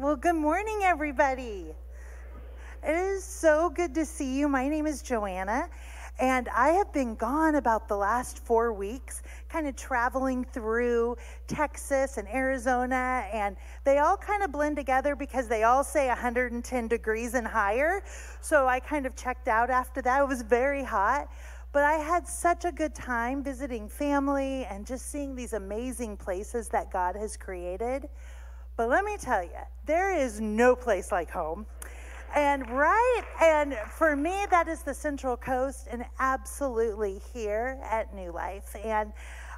Well, good morning, everybody. It is so good to see you. My name is Joanna, and I have been gone about the last four weeks, kind of traveling through Texas and Arizona, and they all kind of blend together because they all say 110 degrees and higher. So I kind of checked out after that. It was very hot. But I had such a good time visiting family and just seeing these amazing places that God has created. But let me tell you, there is no place like home. And right, and for me, that is the Central Coast, and absolutely here at New Life. And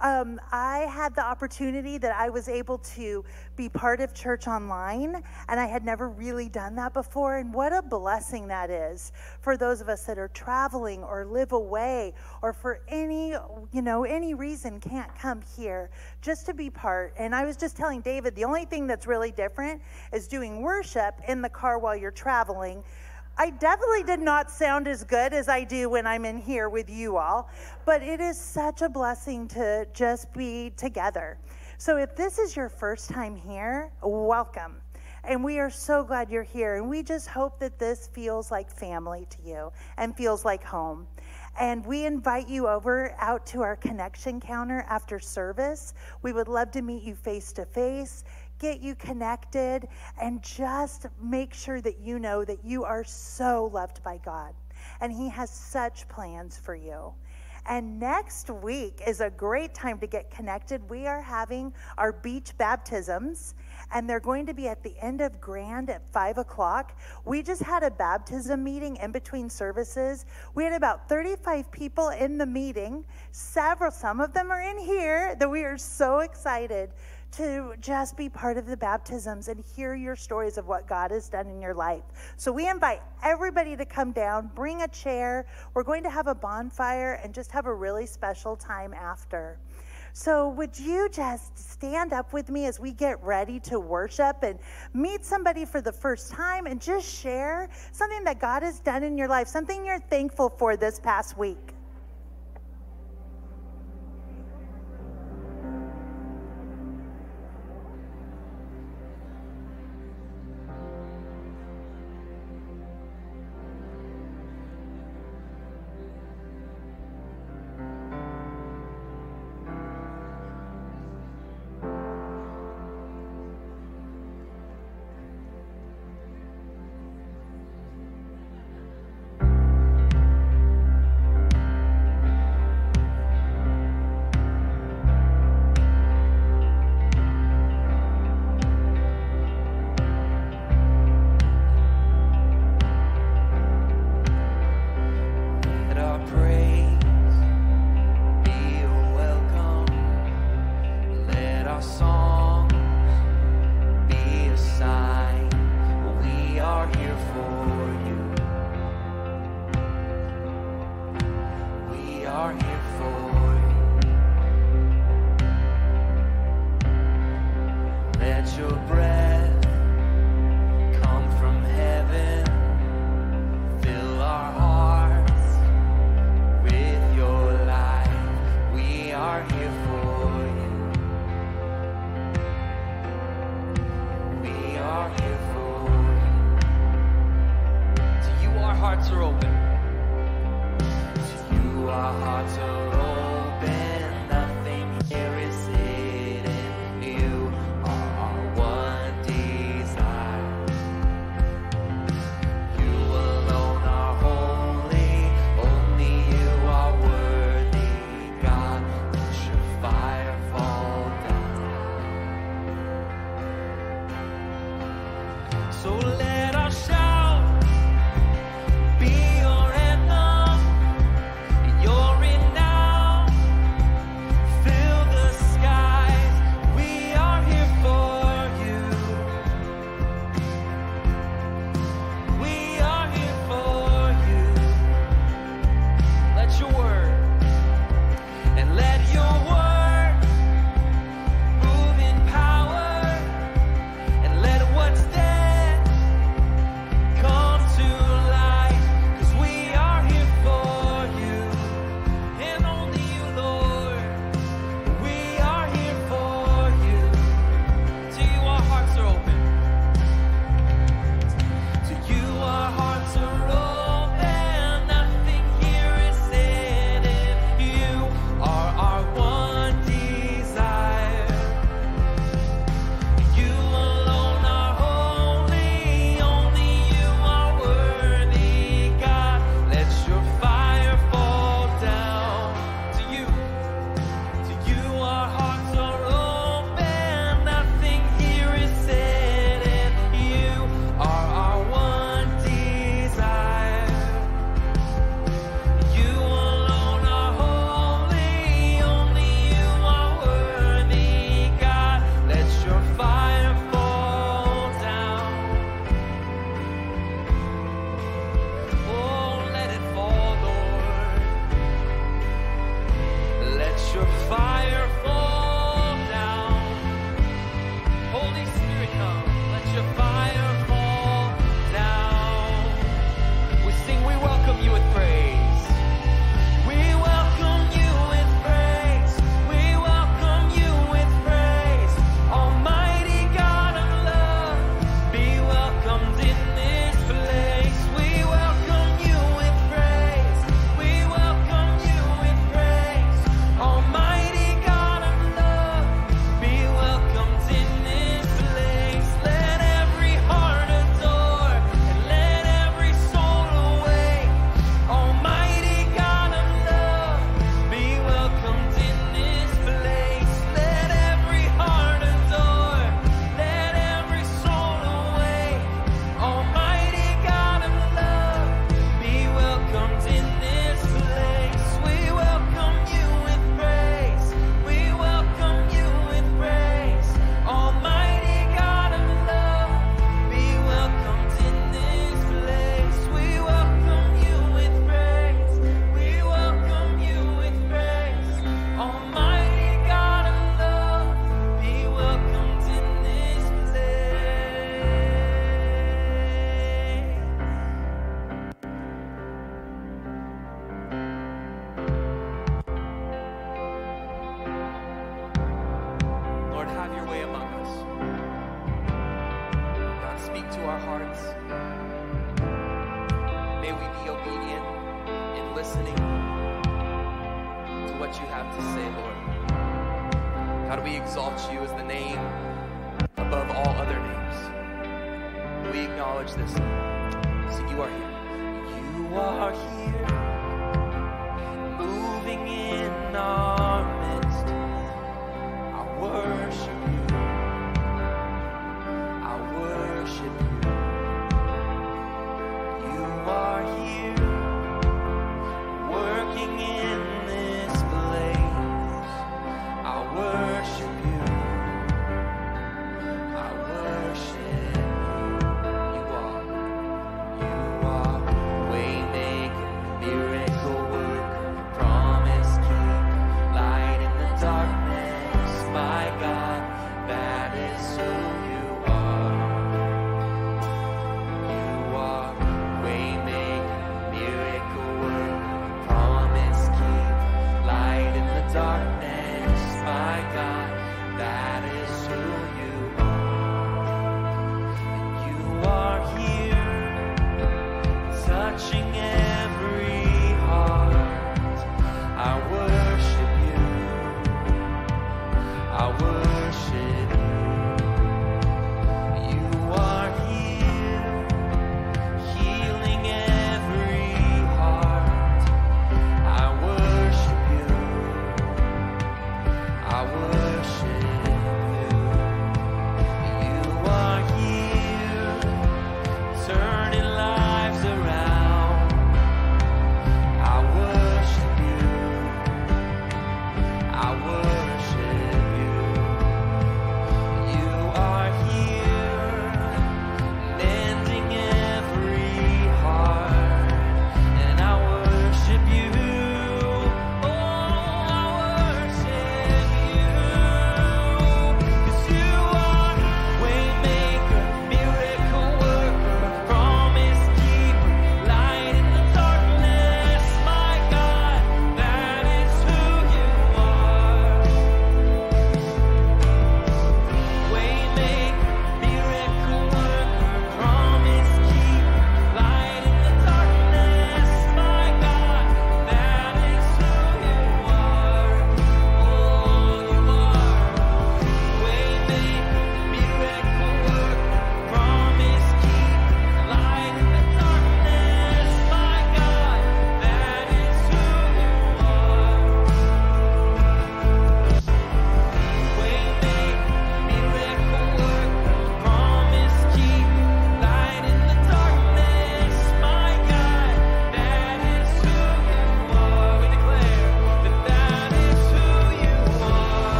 um, I had the opportunity that I was able to be part of church online, and I had never really done that before. And what a blessing that is for those of us that are traveling or live away or for any, you know, any reason can't come here just to be part. And I was just telling David, the only thing that's really different is doing worship in the car while you're traveling I definitely did not sound as good as I do when I'm in here with you all, but it is such a blessing to just be together. So if this is your first time here, welcome. And we are so glad you're here. And we just hope that this feels like family to you and feels like home. And we invite you over out to our connection counter after service. We would love to meet you face to face get you connected and just make sure that you know that you are so loved by God and He has such plans for you. And next week is a great time to get connected. We are having our beach baptisms, and they're going to be at the end of Grand at five o'clock. We just had a baptism meeting in between services. We had about 35 people in the meeting. Several, some of them are in here, that we are so excited to just be part of the baptisms and hear your stories of what God has done in your life. So we invite everybody to come down, bring a chair. We're going to have a bonfire and just have a really special time after. So, would you just stand up with me as we get ready to worship and meet somebody for the first time and just share something that God has done in your life, something you're thankful for this past week?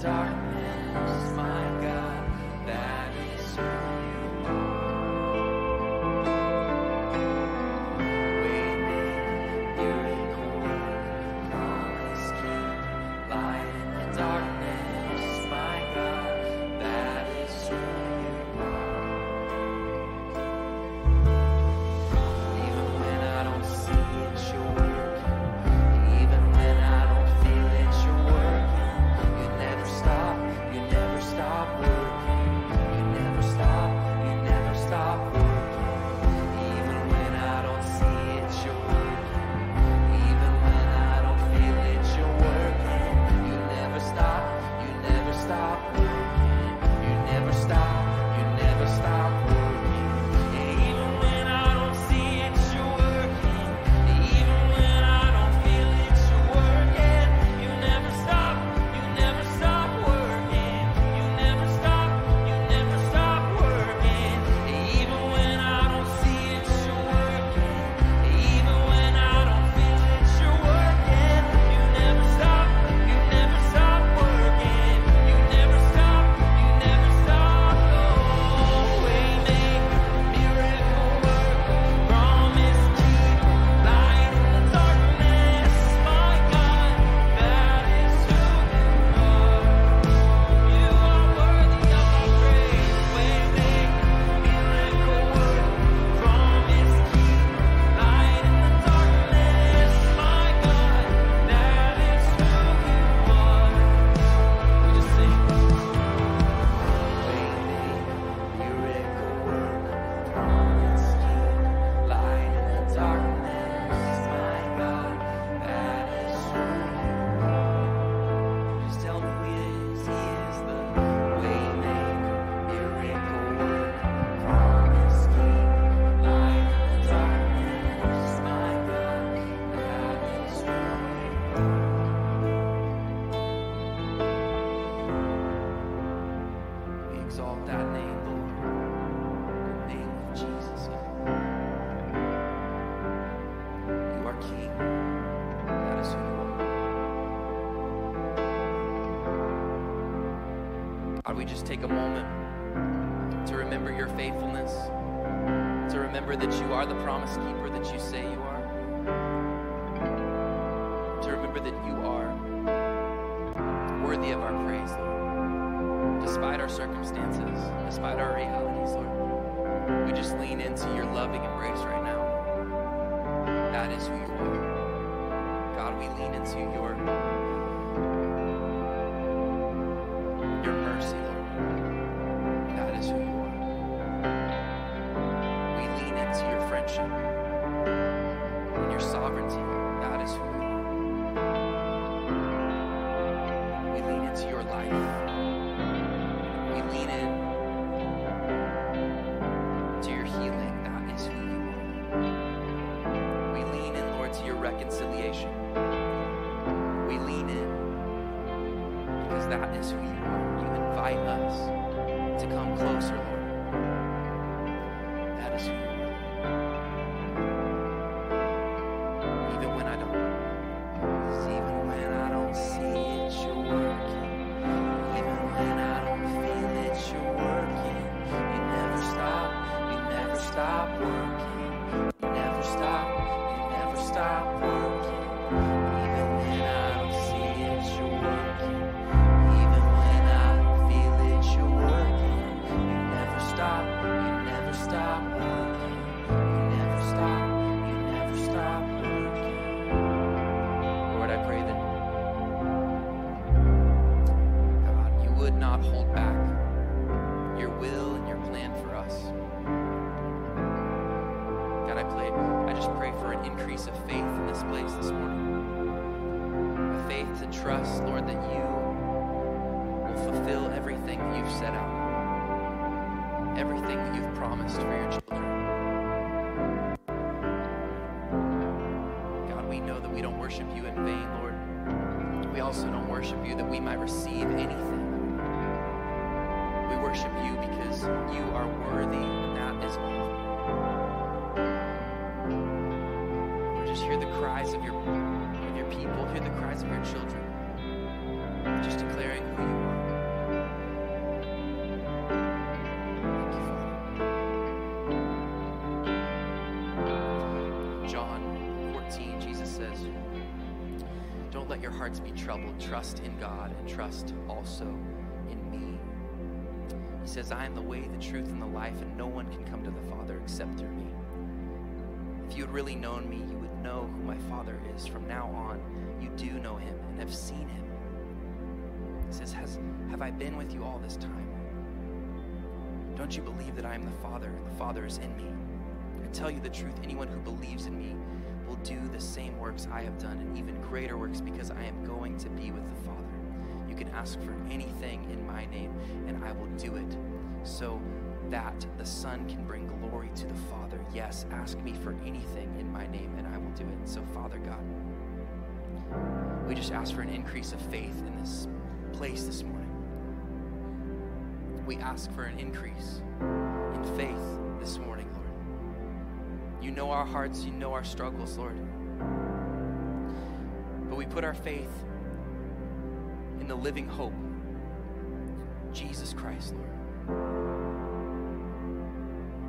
Darkness. My God, That name, Lord. In the name of Jesus. You are King. That is who you are. God, we just take a moment to remember your faithfulness, to remember that you are the promise keeper that you say you are. Is who you are. God, we lean into your your mercy, Lord. That is who you are. We lean into your friendship that is who you are. Everything that you've set out, everything that you've promised for your children. God, we know that we don't worship you in vain, Lord. We also don't worship you that we might receive anything. We worship you because you are worthy, and that let your hearts be troubled. Trust in God and trust also in me. He says, I am the way, the truth, and the life, and no one can come to the Father except through me. If you had really known me, you would know who my Father is. From now on, you do know him and have seen him. He says, Has, Have I been with you all this time? Don't you believe that I am the Father, and the Father is in me? I tell you the truth, anyone who believes in me will do the same works I have done, and even greater works, because I am going to be with the Father. You can ask for anything in my name, and I will do it, so that the Son can bring glory to the Father. Yes, ask me for anything in my name, and I will do it. So, Father God, we just ask for an increase of faith in this place this morning. We ask for an increase in faith this morning. You know our hearts, you know our struggles, Lord. But we put our faith in the living hope, Jesus Christ, Lord.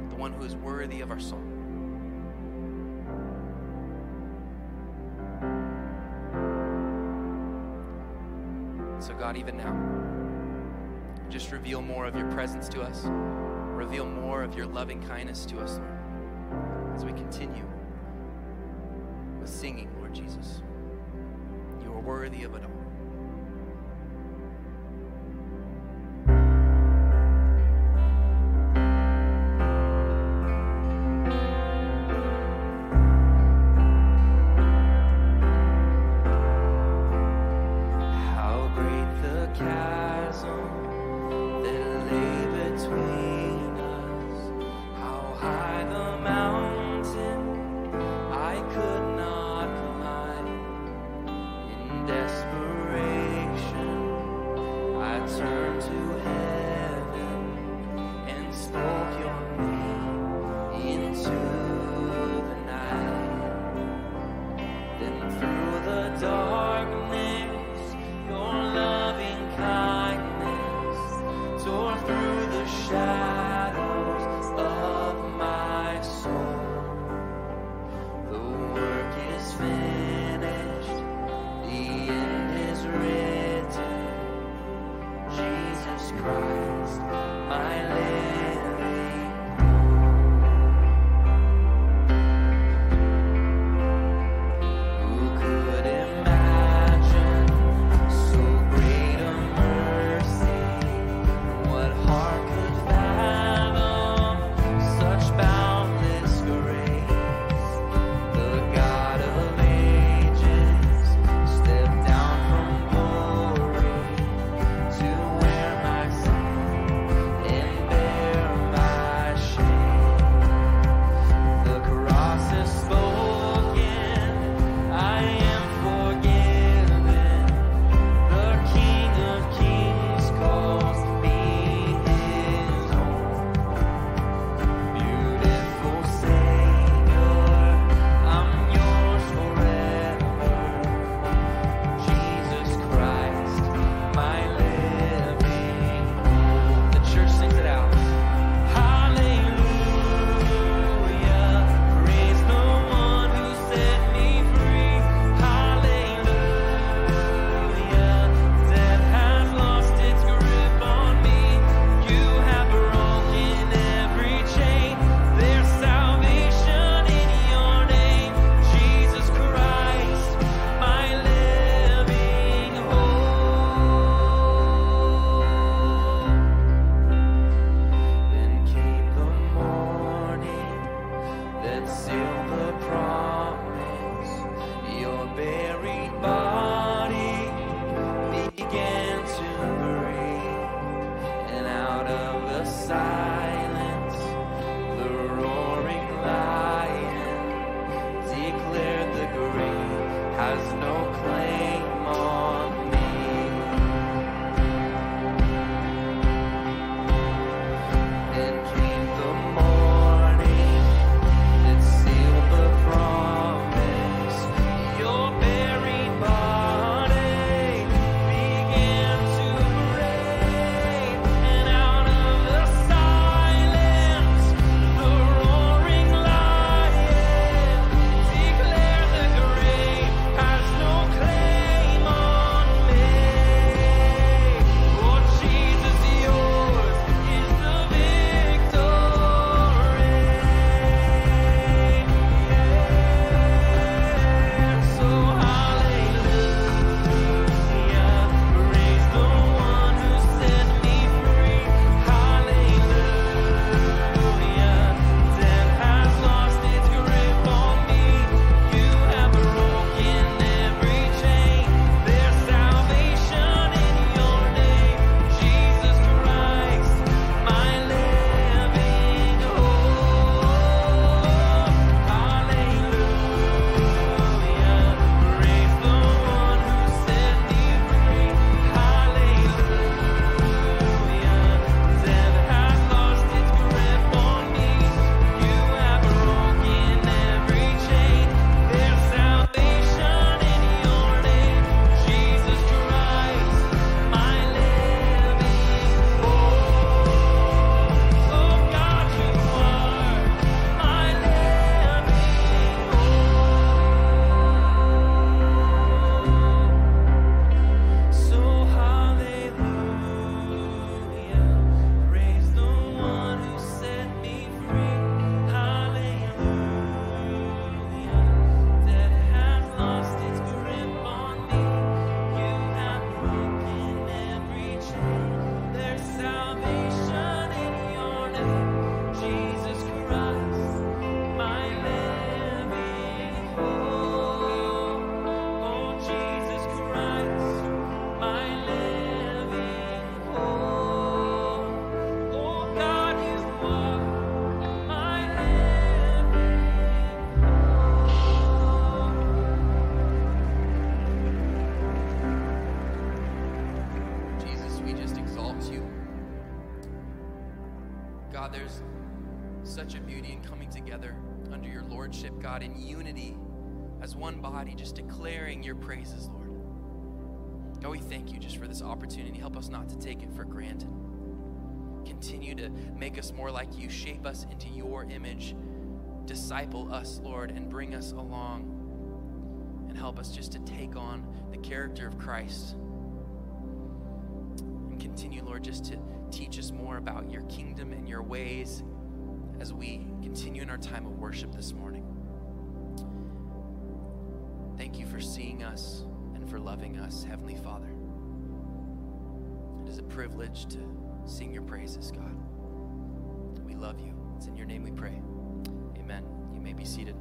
The one who is worthy of our song. So, God, even now, just reveal more of your presence to us. Reveal more of your loving kindness to us, Lord, as we continue with singing, Lord Jesus. You are worthy of it body just declaring your praises, Lord. God, we thank you just for this opportunity. Help us not to take it for granted. Continue to make us more like you, shape us into your image, disciple us, Lord, and bring us along. And help us just to take on the character of Christ. And continue, Lord, just to teach us more about your kingdom and your ways as we continue in our time of worship this morning. Thank you for seeing us and for loving us, Heavenly Father. It is a privilege to sing your praises, God. We love you. It's in your name we pray. Amen. You may be seated.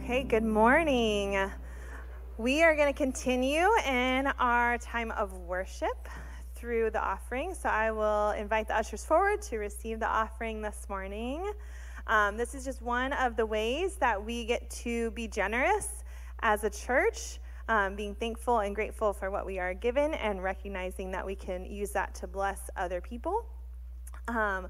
Okay, good morning. We are going to continue in our time of worship through the offering. So I will invite the ushers forward to receive the offering this morning. Um, this is just one of the ways that we get to be generous as a church, um, being thankful and grateful for what we are given and recognizing that we can use that to bless other people. Um,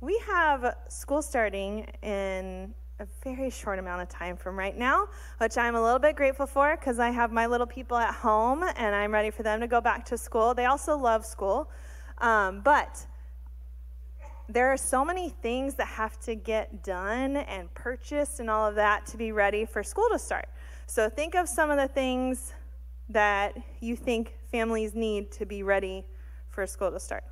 we have school starting in a very short amount of time from right now, which I'm a little bit grateful for because I have my little people at home and I'm ready for them to go back to school. They also love school. Um, but there are so many things that have to get done and purchased and all of that to be ready for school to start. So think of some of the things that you think families need to be ready for school to start.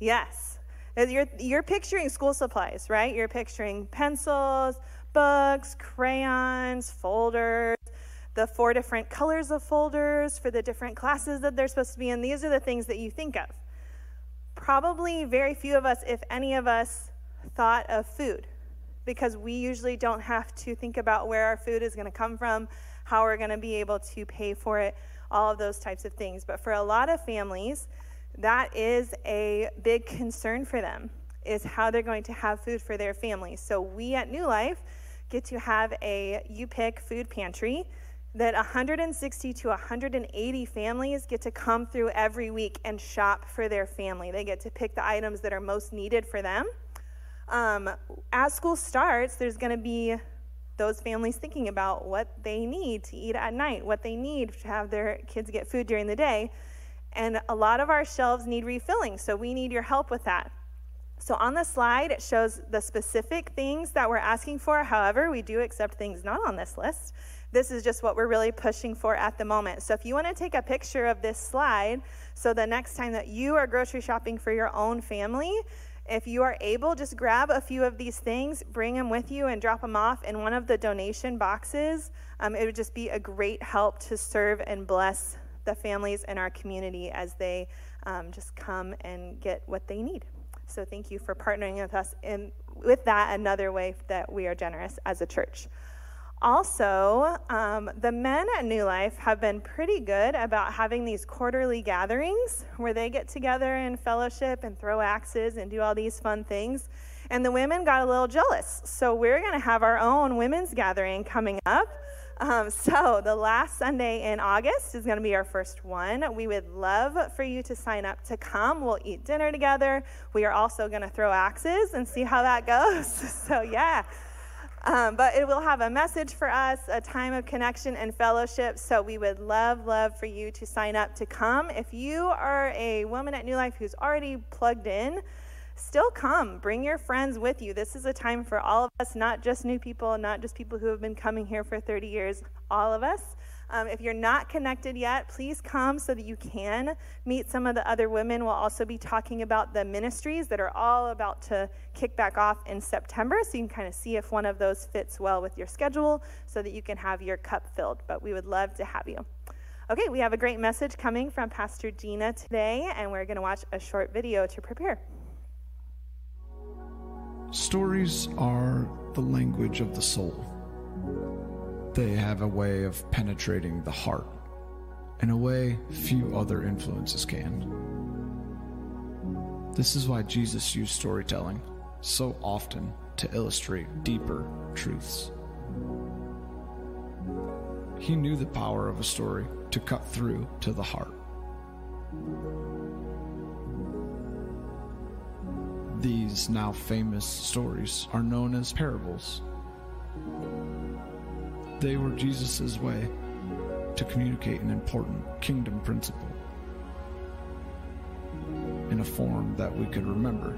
Yes. You're, you're picturing school supplies, right? You're picturing pencils, books, crayons, folders, the four different colors of folders for the different classes that they're supposed to be in. These are the things that you think of. Probably very few of us, if any of us, thought of food because we usually don't have to think about where our food is going to come from, how we're going to be able to pay for it, all of those types of things. But for a lot of families, that is a big concern for them is how they're going to have food for their families. So we at New Life get to have a you pick food pantry that 160 to 180 families get to come through every week and shop for their family. They get to pick the items that are most needed for them. Um, as school starts, there's going to be those families thinking about what they need to eat at night, what they need to have their kids get food during the day. And a lot of our shelves need refilling, so we need your help with that. So on the slide, it shows the specific things that we're asking for. However, we do accept things not on this list. This is just what we're really pushing for at the moment. So if you want to take a picture of this slide, so the next time that you are grocery shopping for your own family, if you are able, just grab a few of these things, bring them with you, and drop them off in one of the donation boxes. Um, it would just be a great help to serve and bless the families in our community as they um, just come and get what they need. So thank you for partnering with us in with that another way that we are generous as a church. Also, um, the men at New Life have been pretty good about having these quarterly gatherings where they get together and fellowship and throw axes and do all these fun things. And the women got a little jealous. So we're going to have our own women's gathering coming up. Um, so, the last Sunday in August is going to be our first one. We would love for you to sign up to come. We'll eat dinner together. We are also going to throw axes and see how that goes. so, yeah. Um, but it will have a message for us, a time of connection and fellowship. So we would love, love for you to sign up to come. If you are a woman at New Life who's already plugged in, still come. Bring your friends with you. This is a time for all of us, not just new people, not just people who have been coming here for 30 years, all of us. Um, if you're not connected yet, please come so that you can meet some of the other women. We'll also be talking about the ministries that are all about to kick back off in September, so you can kind of see if one of those fits well with your schedule so that you can have your cup filled. But we would love to have you. Okay, we have a great message coming from Pastor Gina today, and we're going to watch a short video to prepare. Stories are the language of the soul. They have a way of penetrating the heart in a way few other influences can. This is why Jesus used storytelling so often to illustrate deeper truths. He knew the power of a story to cut through to the heart. These now famous stories are known as parables. They were Jesus' way to communicate an important kingdom principle in a form that we could remember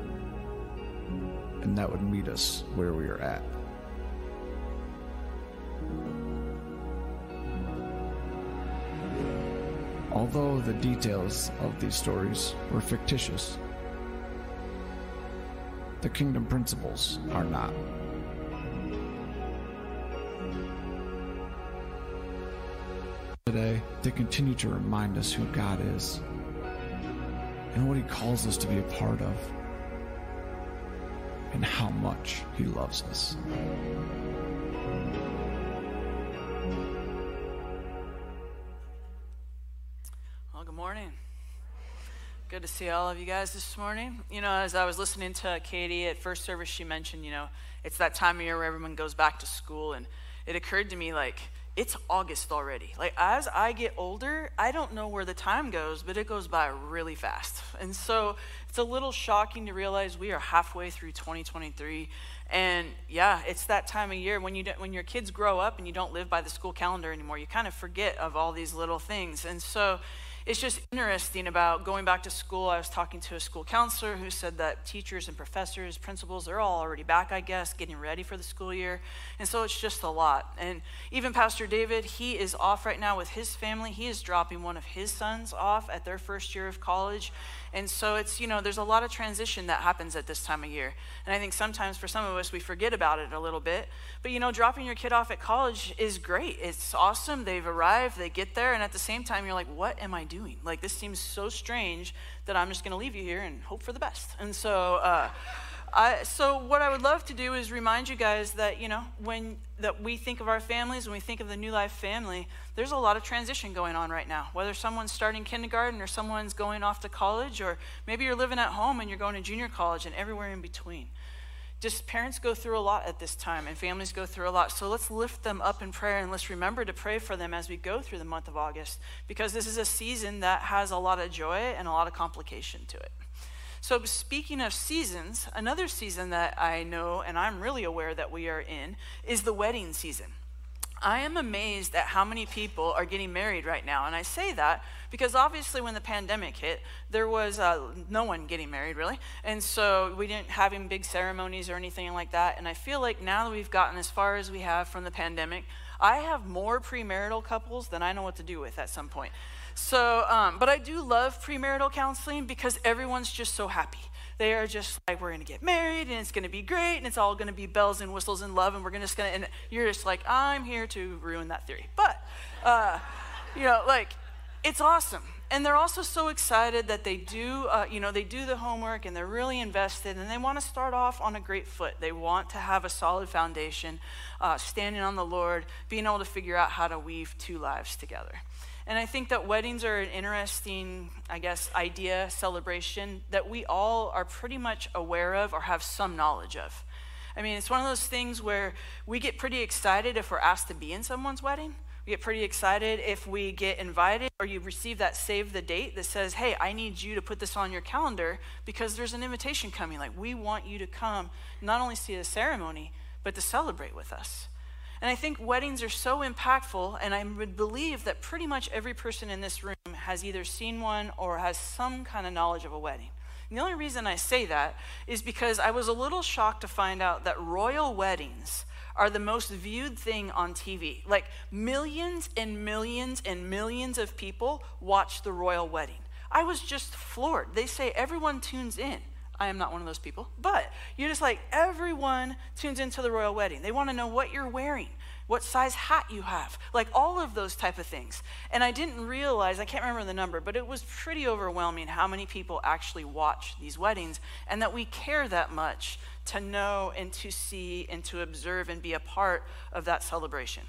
and that would meet us where we are at. although the details of these stories were fictitious, the kingdom principles are not. Today, continue to remind us who God is and what He calls us to be a part of, and how much He loves us. Well, good morning. Good to see all of you guys this morning. You know, as I was listening to Katie at first service, she mentioned, you know, it's that time of year where everyone goes back to school. And it occurred to me, like, it's August already. Like, as I get older, I don't know where the time goes, but it goes by really fast. And so it's a little shocking to realize we are halfway through 2023. And yeah, it's that time of year when you when your kids grow up and you don't live by the school calendar anymore, you kind of forget of all these little things. And so it's just interesting about going back to school. I was talking to a school counselor who said that teachers and professors, principals, they're all already back, I guess, getting ready for the school year. And so it's just a lot. And even Pastor David, he is off right now with his family. He is dropping one of his sons off at their first year of college. And so it's, you know, there's a lot of transition that happens at this time of year. And I think sometimes for some of us, we forget about it a little bit. But, you know, dropping your kid off at college is great. It's awesome. They've arrived, they get there. And at the same time, you're like, what am I doing? Like, this seems so strange that I'm just going to leave you here and hope for the best. And so, uh, I, so what I would love to do is remind you guys that you know when that we think of our families, when we think of the New Life family, there's a lot of transition going on right now. Whether someone's starting kindergarten or someone's going off to college, or maybe you're living at home and you're going to junior college and everywhere in between. Just parents go through a lot at this time, and families go through a lot. So let's lift them up in prayer and let's remember to pray for them as we go through the month of August, because this is a season that has a lot of joy and a lot of complication to it. So, speaking of seasons, another season that I know and I'm really aware that we are in is the wedding season. I am amazed at how many people are getting married right now. And I say that because obviously, when the pandemic hit, there was uh, no one getting married really. And so we didn't have any big ceremonies or anything like that. And I feel like now that we've gotten as far as we have from the pandemic, I have more premarital couples than I know what to do with at some point. So, um, but I do love premarital counseling because everyone's just so happy. They are just like, we're going to get married and it's going to be great and it's all going to be bells and whistles and love and we're gonna just going to, and you're just like, I'm here to ruin that theory. But, uh, you know, like, it's awesome. And they're also so excited that they do, uh, you know, they do the homework and they're really invested and they want to start off on a great foot. They want to have a solid foundation, uh, standing on the Lord, being able to figure out how to weave two lives together. And I think that weddings are an interesting, I guess, idea, celebration that we all are pretty much aware of or have some knowledge of. I mean, it's one of those things where we get pretty excited if we're asked to be in someone's wedding. We get pretty excited if we get invited or you receive that save the date that says, hey, I need you to put this on your calendar because there's an invitation coming. Like, we want you to come, not only see the ceremony, but to celebrate with us. And I think weddings are so impactful, and I would believe that pretty much every person in this room has either seen one or has some kind of knowledge of a wedding. And the only reason I say that is because I was a little shocked to find out that royal weddings are the most viewed thing on TV. Like millions and millions and millions of people watch the royal wedding. I was just floored. They say everyone tunes in. I am not one of those people. But you're just like, everyone tunes into the royal wedding. They want to know what you're wearing, what size hat you have, like all of those type of things. And I didn't realize, I can't remember the number, but it was pretty overwhelming how many people actually watch these weddings and that we care that much to know and to see and to observe and be a part of that celebration.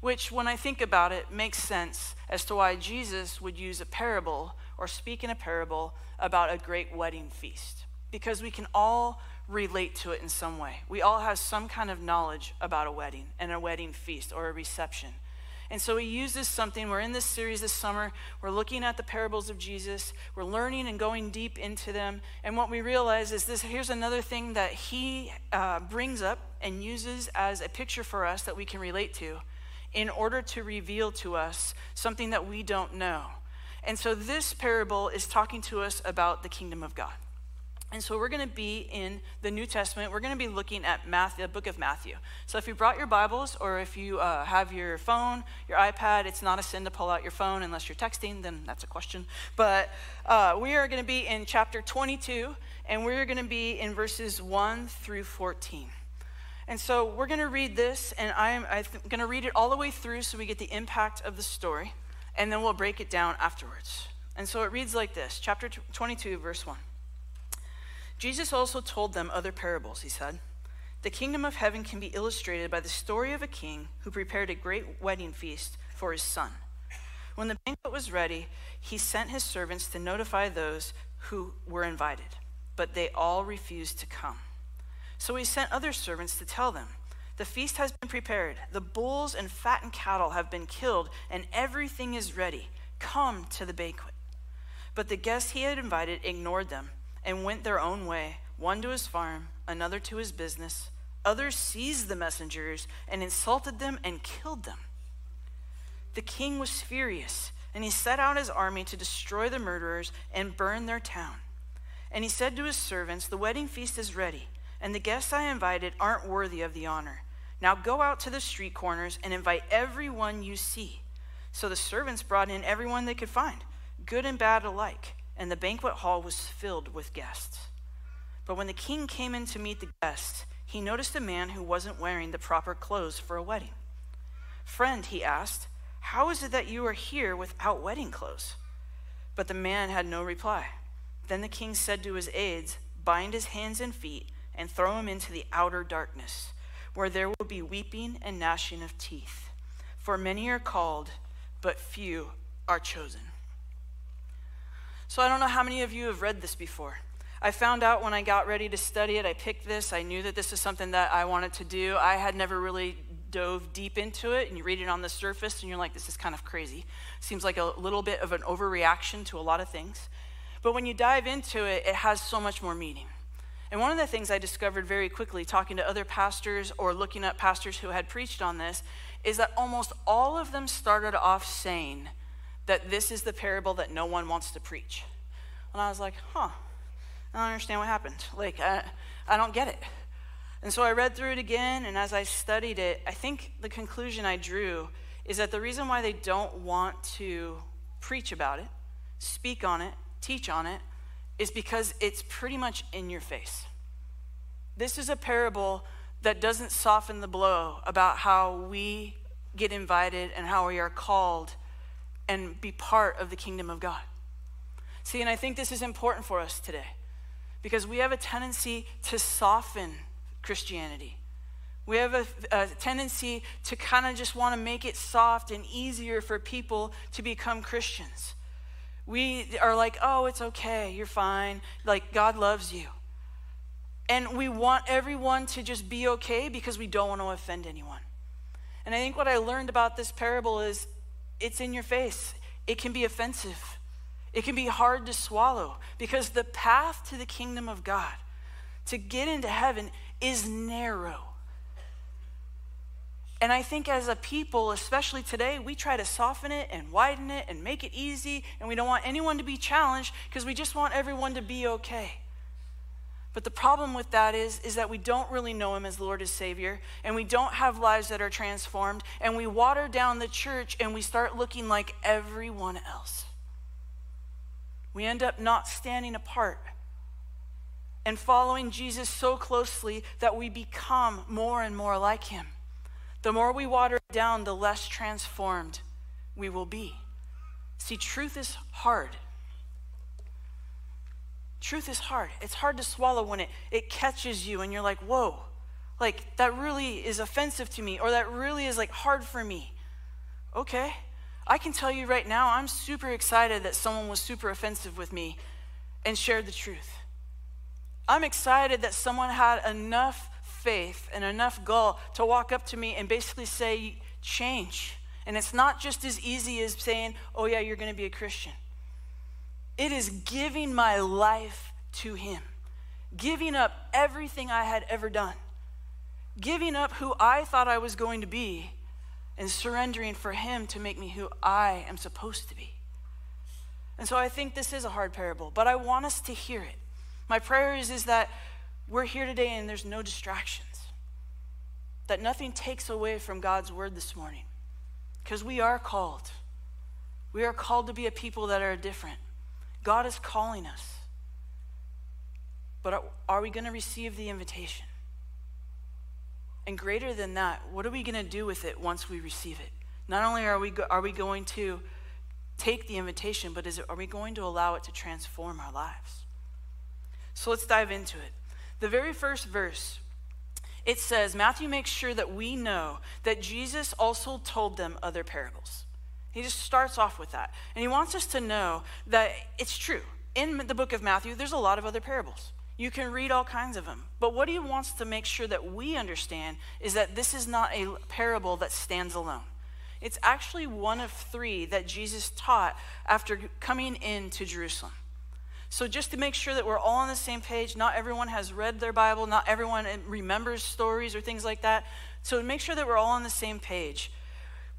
Which, when I think about it, makes sense as to why Jesus would use a parable or speak in a parable about a great wedding feast because we can all relate to it in some way. We all have some kind of knowledge about a wedding and a wedding feast or a reception. And so he uses something. We're in this series this summer. We're looking at the parables of Jesus. We're learning and going deep into them. And what we realize is this here's another thing that he uh, brings up and uses as a picture for us that we can relate to in order to reveal to us something that we don't know. And so this parable is talking to us about the kingdom of God. And so we're going to be in the New Testament. We're going to be looking at Matthew, the book of Matthew. So if you brought your Bibles or if you uh, have your phone, your iPad, it's not a sin to pull out your phone unless you're texting, then that's a question. But uh, we are going to be in chapter 22, and we're going to be in verses 1 through 14. And so we're going to read this, and I'm, I'm going to read it all the way through so we get the impact of the story, and then we'll break it down afterwards. And so it reads like this chapter 22, verse 1. Jesus also told them other parables, he said. The kingdom of heaven can be illustrated by the story of a king who prepared a great wedding feast for his son. When the banquet was ready, he sent his servants to notify those who were invited, but they all refused to come. So he sent other servants to tell them, The feast has been prepared, the bulls and fattened cattle have been killed, and everything is ready. Come to the banquet. But the guests he had invited ignored them and went their own way, one to his farm, another to his business. Others seized the messengers and insulted them and killed them. The king was furious, and he set out his army to destroy the murderers and burn their town. And he said to his servants, The wedding feast is ready, and the guests I invited aren't worthy of the honor. Now go out to the street corners and invite everyone you see. So the servants brought in everyone they could find, good and bad alike and the banquet hall was filled with guests. But when the king came in to meet the guests, he noticed a man who wasn't wearing the proper clothes for a wedding. Friend, he asked, how is it that you are here without wedding clothes? But the man had no reply. Then the king said to his aides, Bind his hands and feet and throw him into the outer darkness, where there will be weeping and gnashing of teeth. For many are called, but few are chosen. So I don't know how many of you have read this before. I found out when I got ready to study it, I picked this. I knew that this is something that I wanted to do. I had never really dove deep into it, and you read it on the surface, and you're like, this is kind of crazy. Seems like a little bit of an overreaction to a lot of things. But when you dive into it, it has so much more meaning. And one of the things I discovered very quickly, talking to other pastors or looking at pastors who had preached on this, is that almost all of them started off saying, that this is the parable that no one wants to preach. And I was like, huh, I don't understand what happened. Like, I, I don't get it. And so I read through it again, and as I studied it, I think the conclusion I drew is that the reason why they don't want to preach about it, speak on it, teach on it, is because it's pretty much in your face. This is a parable that doesn't soften the blow about how we get invited and how we are called and be part of the kingdom of God. See, and I think this is important for us today because we have a tendency to soften Christianity. We have a, a tendency to kind of just want to make it soft and easier for people to become Christians. We are like, oh, it's okay, you're fine, like God loves you. And we want everyone to just be okay because we don't want to offend anyone. And I think what I learned about this parable is it's in your face. It can be offensive. It can be hard to swallow because the path to the kingdom of God, to get into heaven, is narrow. And I think as a people, especially today, we try to soften it and widen it and make it easy, and we don't want anyone to be challenged because we just want everyone to be okay. But the problem with that is, is that we don't really know him as Lord and Savior, and we don't have lives that are transformed, and we water down the church and we start looking like everyone else. We end up not standing apart and following Jesus so closely that we become more and more like him. The more we water down, the less transformed we will be. See, truth is hard. Truth is hard. It's hard to swallow when it, it catches you and you're like, whoa, like that really is offensive to me, or that really is like hard for me. Okay, I can tell you right now, I'm super excited that someone was super offensive with me and shared the truth. I'm excited that someone had enough faith and enough gall to walk up to me and basically say, change. And it's not just as easy as saying, oh, yeah, you're going to be a Christian. It is giving my life to Him, giving up everything I had ever done, giving up who I thought I was going to be, and surrendering for Him to make me who I am supposed to be. And so I think this is a hard parable, but I want us to hear it My prayer is, is that we're here today and there's no distractions, that nothing takes away from God's word this morning, because we are called. We are called to be a people that are different. God is calling us. But are, we going to receive the invitation? And greater than that, what are we going to do with it once we receive it? Not only are we, go, are we going to take the invitation, but is it, are we going to allow it to transform our lives? So let's dive into it. The very first verse, it says, Matthew makes sure that we know that Jesus also told them other parables. He just starts off with that. And he wants us to know that it's true. In the book of Matthew, there's a lot of other parables. You can read all kinds of them. But what he wants to make sure that we understand is that this is not a parable that stands alone. It's actually one of three that Jesus taught after coming into Jerusalem. So, just to make sure that we're all on the same page, not everyone has read their Bible, not everyone remembers stories or things like that. So, to make sure that we're all on the same page,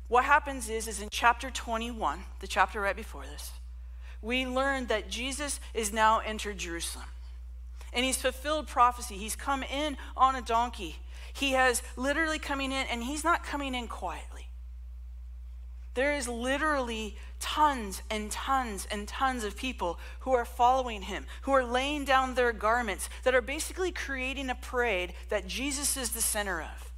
what happens is, is in chapter 21, the chapter right before this, we learn that Jesus is now entered Jerusalem. And he's fulfilled prophecy. He's come in on a donkey. He has literally coming in, and he's not coming in quietly. There is literally tons and tons and tons of people who are following him, who are laying down their garments, that are basically creating a parade that Jesus is the center of.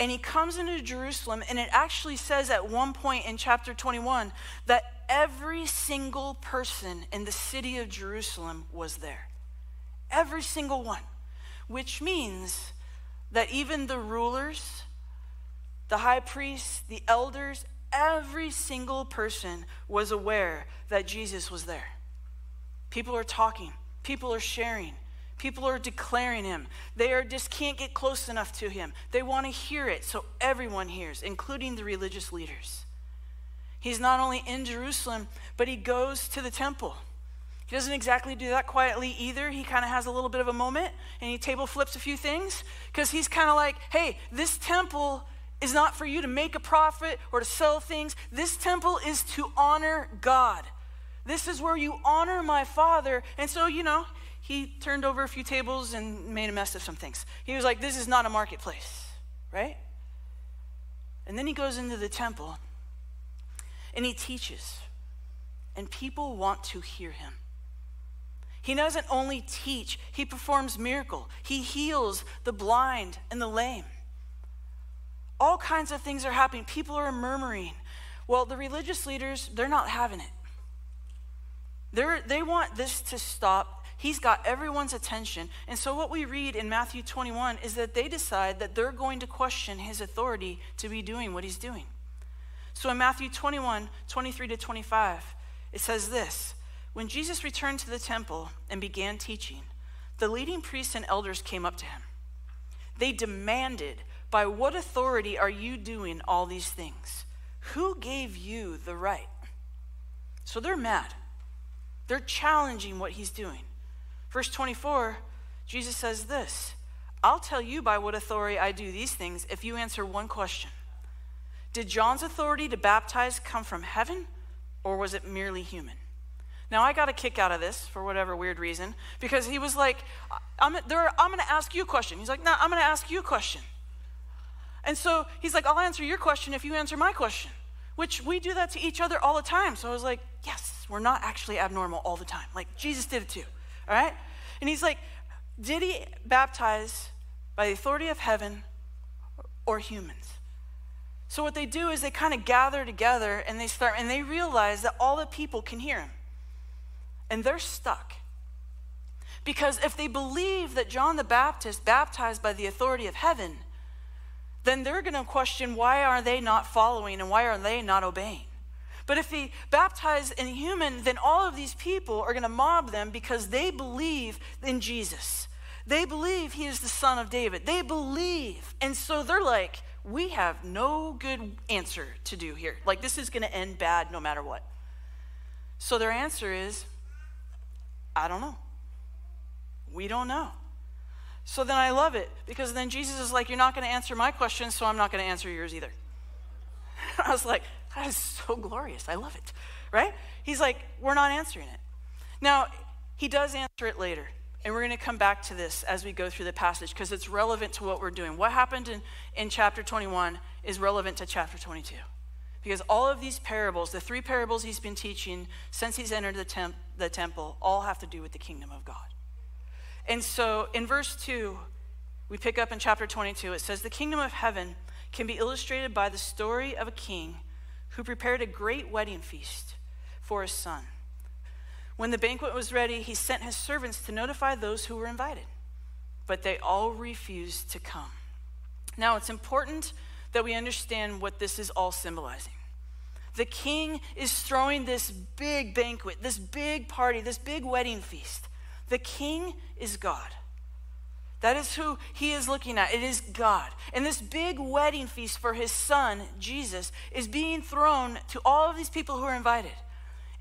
And he comes into Jerusalem, and it actually says at one point in chapter 21 that every single person in the city of Jerusalem was there. Every single one. Which means that even the rulers, the high priests, the elders, every single person was aware that Jesus was there. People are talking, people are sharing, people are declaring him. They are just can't get close enough to him. They want to hear it, so everyone hears, including the religious leaders. He's not only in Jerusalem, but he goes to the temple. He doesn't exactly do that quietly either. He kind of has a little bit of a moment and he table flips a few things because he's kind of like, hey, this temple is not for you to make a profit or to sell things. This temple is to honor God. This is where you honor my Father. And so, you know, he turned over a few tables and made a mess of some things. He was like, this is not a marketplace, right? And then he goes into the temple and he teaches, and people want to hear him. He doesn't only teach, he performs miracle. He heals the blind and the lame. All kinds of things are happening. People are murmuring. Well, the religious leaders, they're not having it. They're, they want this to stop. He's got everyone's attention. And so, what we read in Matthew 21 is that they decide that they're going to question his authority to be doing what he's doing. So, in Matthew 21 23 to 25, it says this when Jesus returned to the temple and began teaching, the leading priests and elders came up to him. They demanded, By what authority are you doing all these things? Who gave you the right? So they're mad. They're challenging what he's doing. Verse 24, Jesus says this I'll tell you by what authority I do these things if you answer one question Did John's authority to baptize come from heaven, or was it merely human? Now, I got a kick out of this for whatever weird reason because he was like, I'm, I'm going to ask you a question. He's like, no, I'm going to ask you a question. And so he's like, I'll answer your question if you answer my question, which we do that to each other all the time. So I was like, yes, we're not actually abnormal all the time. Like, Jesus did it too, all right? And he's like, did he baptize by the authority of heaven or humans? So what they do is they kind of gather together and they start, and they realize that all the people can hear him and they're stuck. Because if they believe that John the Baptist baptized by the authority of heaven, then they're going to question why are they not following and why are they not obeying? But if he baptize in human, then all of these people are going to mob them because they believe in Jesus. They believe he is the son of David. They believe. And so they're like, we have no good answer to do here. Like, this is going to end bad no matter what. So their answer is, I don't know. We don't know. So then I love it because then Jesus is like, You're not going to answer my question, so I'm not going to answer yours either. I was like, That is so glorious. I love it. Right? He's like, We're not answering it. Now, He does answer it later. And we're going to come back to this as we go through the passage because it's relevant to what we're doing. What happened in, in chapter 21 is relevant to chapter 22. Because all of these parables, the three parables he's been teaching since he's entered the, temp, the temple, all have to do with the kingdom of God. And so in verse 2, we pick up in chapter 22, it says, The kingdom of heaven can be illustrated by the story of a king who prepared a great wedding feast for his son. When the banquet was ready, he sent his servants to notify those who were invited, but they all refused to come. Now, it's important that we understand what this is all symbolizing. The king is throwing this big banquet, this big party, this big wedding feast. The king is God. That is who he is looking at. It is God. And this big wedding feast for his son, Jesus, is being thrown to all of these people who are invited.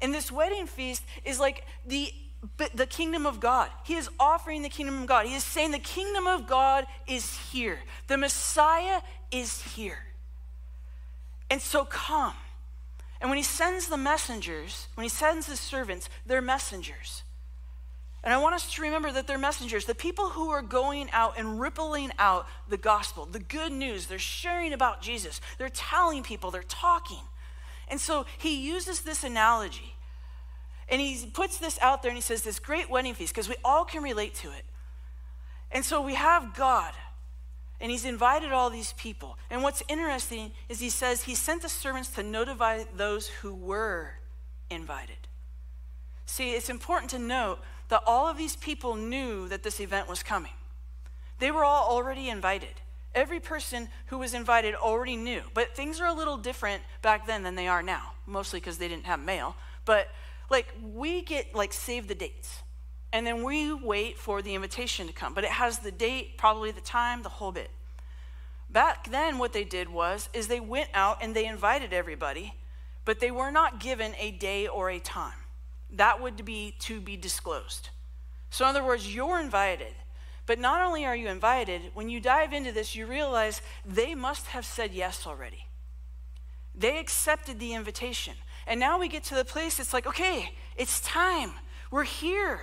And this wedding feast is like the, the kingdom of God. He is offering the kingdom of God. He is saying the kingdom of God is here, the Messiah is here. And so come. And when he sends the messengers, when he sends the servants, they're messengers. And I want us to remember that they're messengers, the people who are going out and rippling out the gospel, the good news. They're sharing about Jesus, they're telling people, they're talking. And so he uses this analogy and he puts this out there and he says, This great wedding feast, because we all can relate to it. And so we have God and he's invited all these people. And what's interesting is he says he sent the servants to notify those who were invited. See, it's important to note that all of these people knew that this event was coming. They were all already invited. Every person who was invited already knew. But things are a little different back then than they are now, mostly because they didn't have mail. But like we get like save the dates. And then we wait for the invitation to come. But it has the date, probably the time, the whole bit. Back then what they did was is they went out and they invited everybody, but they were not given a day or a time that would be to be disclosed. So, in other words, you're invited. But not only are you invited, when you dive into this, you realize they must have said yes already. They accepted the invitation. And now we get to the place it's like, okay, it's time. We're here.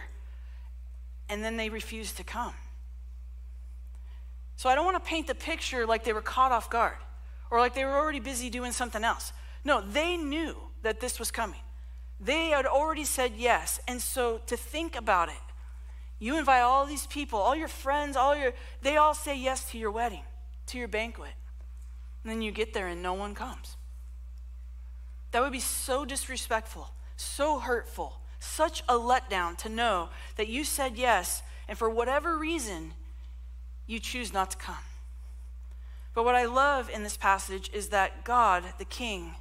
And then they refuse to come. So I don't want to paint the picture like they were caught off guard or like they were already busy doing something else. No, they knew that this was coming. They had already said yes. And so to think about it, you invite all these people, all your friends, all your they all say yes to your wedding, to your banquet. And then you get there and no one comes. That would be so disrespectful, so hurtful, such a letdown to know that you said yes and for whatever reason you choose not to come. But what I love in this passage is that God, the King,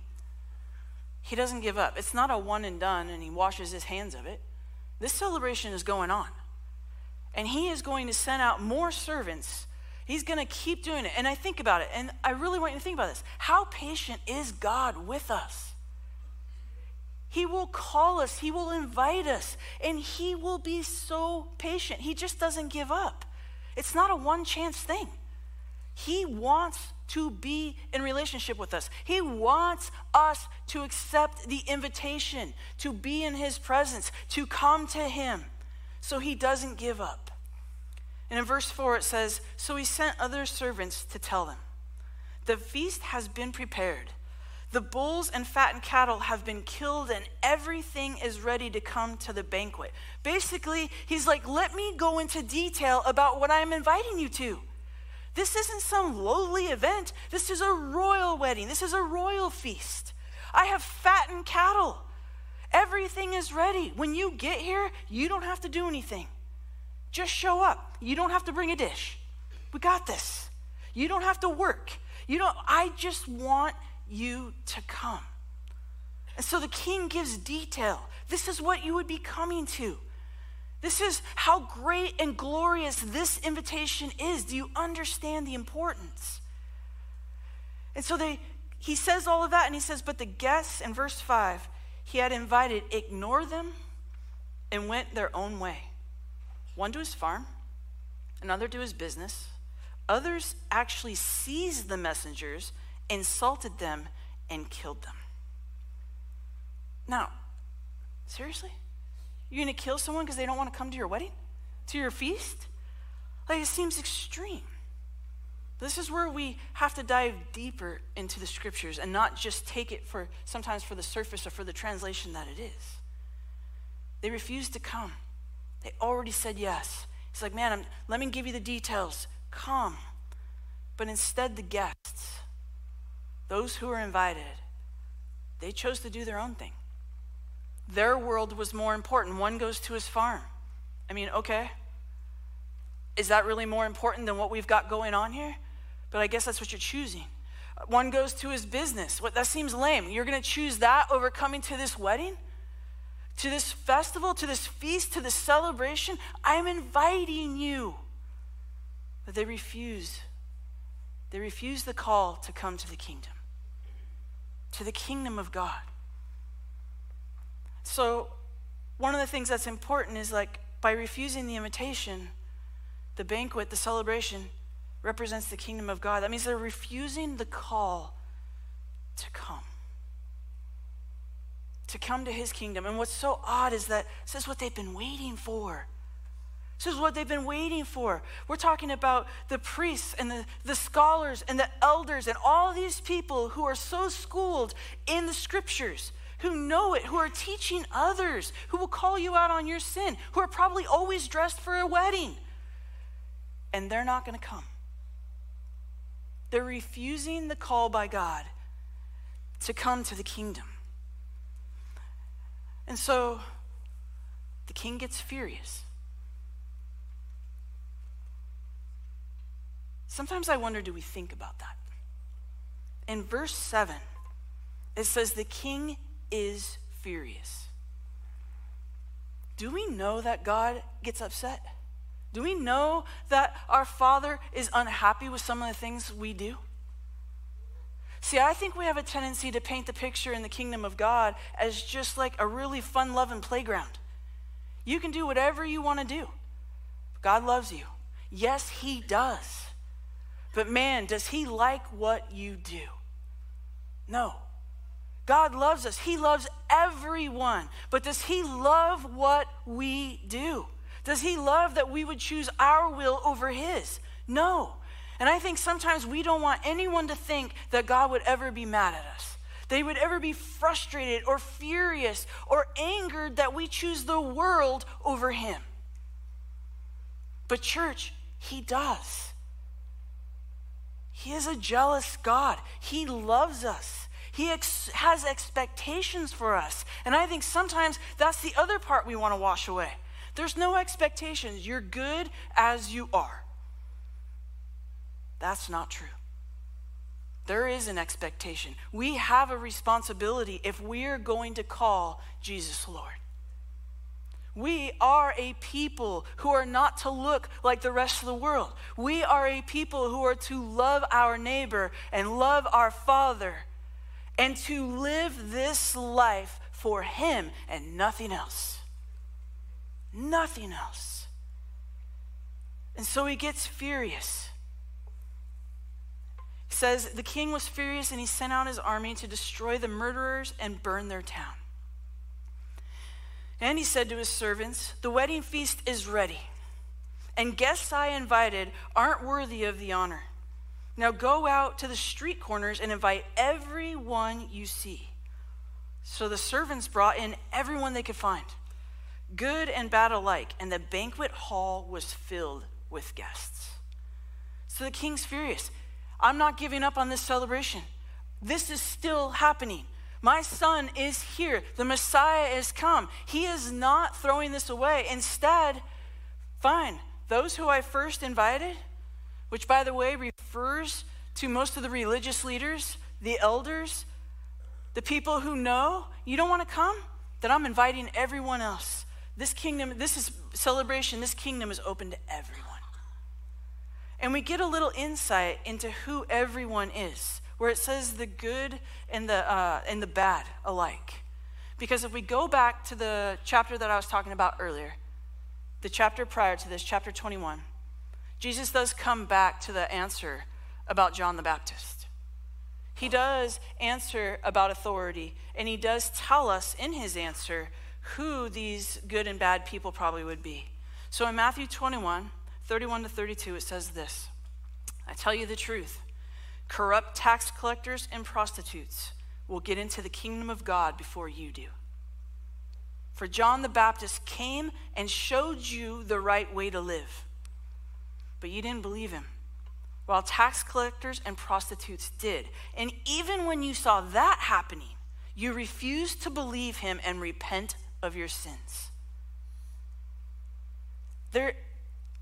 he doesn't give up. It's not a one and done and he washes his hands of it. This celebration is going on. And he is going to send out more servants. He's going to keep doing it. And I think about it, and I really want you to think about this. How patient is God with us? He will call us, He will invite us, and He will be so patient. He just doesn't give up. It's not a one chance thing. He wants to be in relationship with us. He wants us to accept the invitation, to be in His presence, to come to Him. So He doesn't give up. And in verse 4, it says So He sent other servants to tell them, The feast has been prepared. The bulls and fattened cattle have been killed, and everything is ready to come to the banquet. Basically, he's like, Let me go into detail about what I'm inviting you to. This isn't some lowly event. This is a royal wedding. This is a royal feast. I have fattened cattle. Everything is ready. When you get here, you don't have to do anything. Just show up. You don't have to bring a dish. We got this. You don't have to work. You don't I just want you to come. And so the king gives detail. This is what you would be coming to. This is how great and glorious this invitation is. Do you understand the importance? And so they, he says all of that, and he says, But the guests in verse 5 he had invited ignore them and went their own way. One to his farm, another to his business. Others actually seized the messengers, insulted them, and killed them. Now, seriously? You're going to kill someone because they don't want to come to your wedding? To your feast? Like, it seems extreme. This is where we have to dive deeper into the scriptures and not just take it for sometimes for the surface or for the translation that it is. They refused to come. They already said yes. He's like, man, I'm, let me give you the details. Come. But instead, the guests, those who were invited, they chose to do their own thing. Their world was more important. One goes to his farm. I mean, okay. Is that really more important than what we've got going on here? But I guess that's what you're choosing. One goes to his business. What that seems lame. You're going to choose that over coming to this wedding? To this festival, to this feast, to this celebration? I'm inviting you. But they refuse. They refuse the call to come to the kingdom, to the kingdom of God. So, one of the things that's important is like by refusing the invitation, the banquet, the celebration represents the kingdom of God. That means they're refusing the call to come. To come to his kingdom. And what's so odd is that this is what they've been waiting for. This is what they've been waiting for. We're talking about the priests and the, the scholars and the elders and all these people who are so schooled in the scriptures, who know it, who are teaching others, who will call you out on your sin, who are probably always dressed for a wedding. And they're not going to come. They're refusing the call by God to come to the kingdom. And so the king gets furious. Sometimes I wonder do we think about that? In verse 7, it says, The king is furious. Do we know that God gets upset? Do we know that our Father is unhappy with some of the things we do? See, I think we have a tendency to paint the picture in the kingdom of God as just like a really fun loving playground. You can do whatever you want to do. God loves you. Yes, He does. But man, does He like what you do? No. God loves us. He loves everyone. But does He love what we do? Does He love that we would choose our will over His? No. And I think sometimes we don't want anyone to think that God would ever be mad at us. They would ever be frustrated or furious or angered that we choose the world over Him. But, church, He does. He is a jealous God. He loves us. He ex- has expectations for us. And I think sometimes that's the other part we want to wash away. There's no expectations. You're good as you are. That's not true. There is an expectation. We have a responsibility if we're going to call Jesus Lord. We are a people who are not to look like the rest of the world. We are a people who are to love our neighbor and love our Father and to live this life for Him and nothing else. Nothing else. And so he gets furious. He says, The king was furious and he sent out his army to destroy the murderers and burn their town. And he said to his servants, The wedding feast is ready, and guests I invited aren't worthy of the honor. Now go out to the street corners and invite everyone you see. So the servants brought in everyone they could find good and bad alike, and the banquet hall was filled with guests. So the king's furious. I'm not giving up on this celebration. This is still happening. My son is here. The Messiah is come. He is not throwing this away. Instead, fine, those who I first invited, which by the way refers to most of the religious leaders, the elders, the people who know you don't want to come, then I'm inviting everyone else. This kingdom, this is celebration, this kingdom is open to everyone. And we get a little insight into who everyone is, where it says the good and the, uh, and the bad alike. Because if we go back to the chapter that I was talking about earlier, the chapter prior to this, chapter 21, Jesus does come back to the answer about John the Baptist. He does answer about authority, and he does tell us in his answer who these good and bad people probably would be. So in Matthew 21, 31 to 32, it says this I tell you the truth corrupt tax collectors and prostitutes will get into the kingdom of God before you do. For John the Baptist came and showed you the right way to live, but you didn't believe him, while tax collectors and prostitutes did. And even when you saw that happening, you refused to believe him and repent of your sins. There,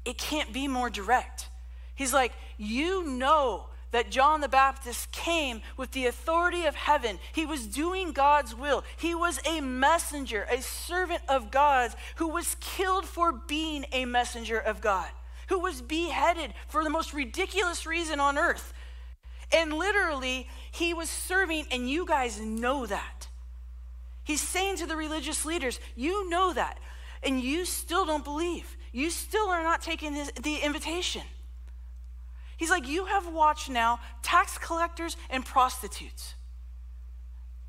it can't be more direct. He's like, You know that John the Baptist came with the authority of heaven. He was doing God's will. He was a messenger, a servant of God's, who was killed for being a messenger of God, who was beheaded for the most ridiculous reason on earth. And literally, he was serving, and you guys know that. He's saying to the religious leaders, You know that, and you still don't believe. You still are not taking this, the invitation. He's like, You have watched now tax collectors and prostitutes.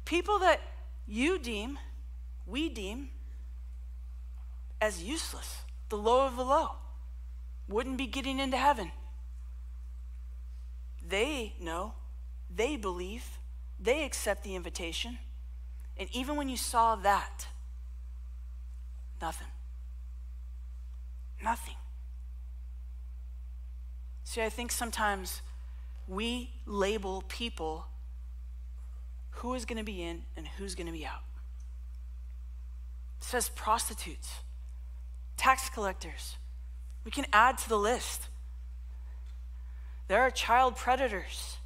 People that you deem, we deem, as useless, the low of the low, wouldn't be getting into heaven. They know, they believe, they accept the invitation. And even when you saw that, nothing. Nothing. See, I think sometimes we label people who is going to be in and who's going to be out. It says prostitutes, tax collectors. We can add to the list. There are child predators.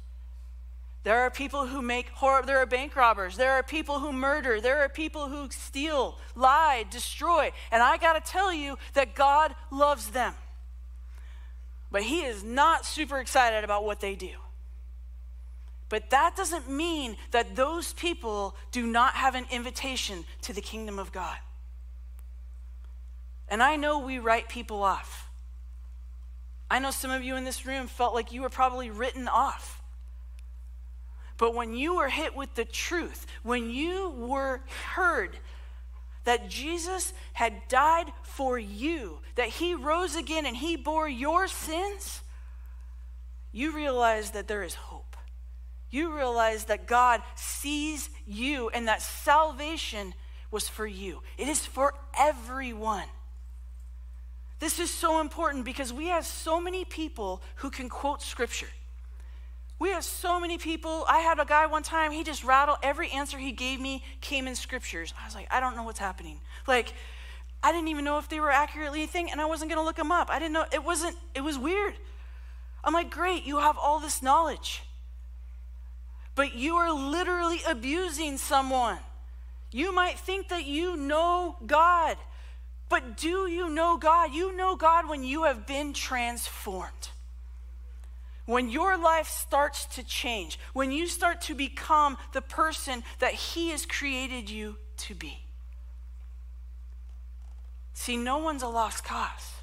There are people who make horror, there are bank robbers, there are people who murder, there are people who steal, lie, destroy. And I got to tell you that God loves them. But he is not super excited about what they do. But that doesn't mean that those people do not have an invitation to the kingdom of God. And I know we write people off. I know some of you in this room felt like you were probably written off. But when you were hit with the truth, when you were heard that Jesus had died for you, that he rose again and he bore your sins, you realize that there is hope. You realize that God sees you and that salvation was for you. It is for everyone. This is so important because we have so many people who can quote scripture. We have so many people. I had a guy one time, he just rattled every answer he gave me came in scriptures. I was like, I don't know what's happening. Like, I didn't even know if they were accurately a thing, and I wasn't gonna look them up. I didn't know it wasn't, it was weird. I'm like, great, you have all this knowledge. But you are literally abusing someone. You might think that you know God, but do you know God? You know God when you have been transformed. When your life starts to change, when you start to become the person that He has created you to be. See, no one's a lost cause.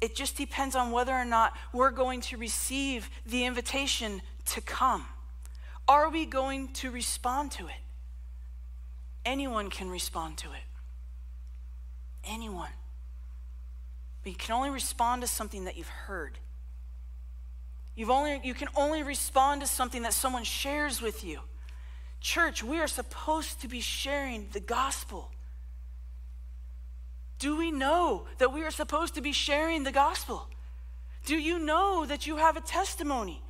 It just depends on whether or not we're going to receive the invitation to come. Are we going to respond to it? Anyone can respond to it. Anyone. But you can only respond to something that you've heard. You've only, you can only respond to something that someone shares with you. Church, we are supposed to be sharing the gospel. Do we know that we are supposed to be sharing the gospel? Do you know that you have a testimony?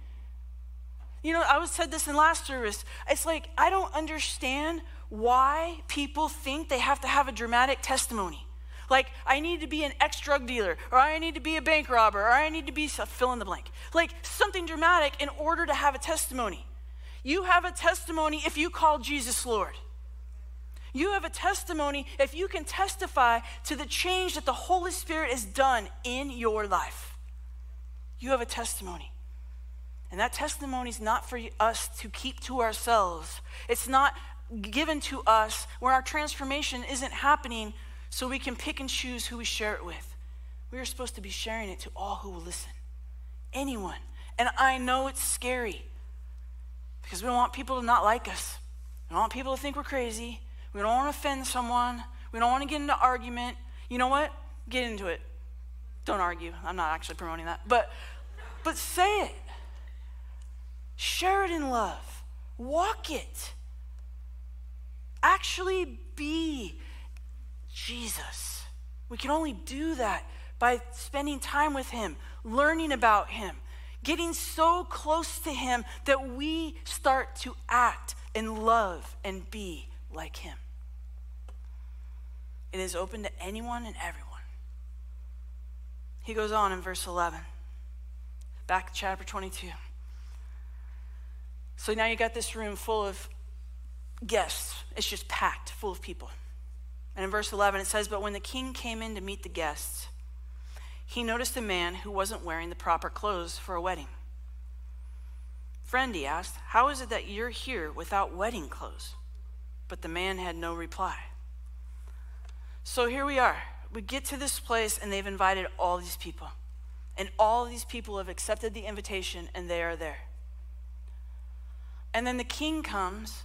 You know, I was said this in last service. It's like I don't understand why people think they have to have a dramatic testimony. Like, I need to be an ex drug dealer, or I need to be a bank robber, or I need to be fill in the blank. Like, something dramatic in order to have a testimony. You have a testimony if you call Jesus Lord. You have a testimony if you can testify to the change that the Holy Spirit has done in your life. You have a testimony. And that testimony is not for us to keep to ourselves. It's not given to us where our transformation isn't happening so we can pick and choose who we share it with. We are supposed to be sharing it to all who will listen. Anyone. And I know it's scary because we don't want people to not like us. We don't want people to think we're crazy. We don't want to offend someone. We don't want to get into argument. You know what? Get into it. Don't argue. I'm not actually promoting that. But but say it. Share it in love. Walk it. Actually be Jesus. We can only do that by spending time with him, learning about him, getting so close to him that we start to act and love and be like him. It is open to anyone and everyone. He goes on in verse 11, back to chapter 22. So now you got this room full of guests. It's just packed, full of people. And in verse 11, it says, But when the king came in to meet the guests, he noticed a man who wasn't wearing the proper clothes for a wedding. Friend, he asked, How is it that you're here without wedding clothes? But the man had no reply. So here we are. We get to this place, and they've invited all these people. And all these people have accepted the invitation, and they are there. And then the king comes,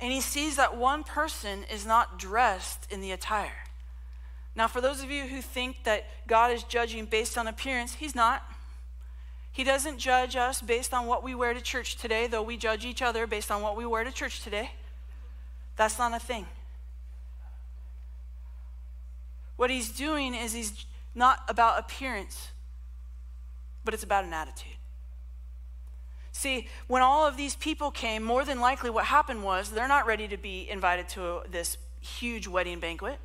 and he sees that one person is not dressed in the attire. Now, for those of you who think that God is judging based on appearance, he's not. He doesn't judge us based on what we wear to church today, though we judge each other based on what we wear to church today. That's not a thing. What he's doing is he's not about appearance, but it's about an attitude. See, when all of these people came, more than likely what happened was they're not ready to be invited to this huge wedding banquet.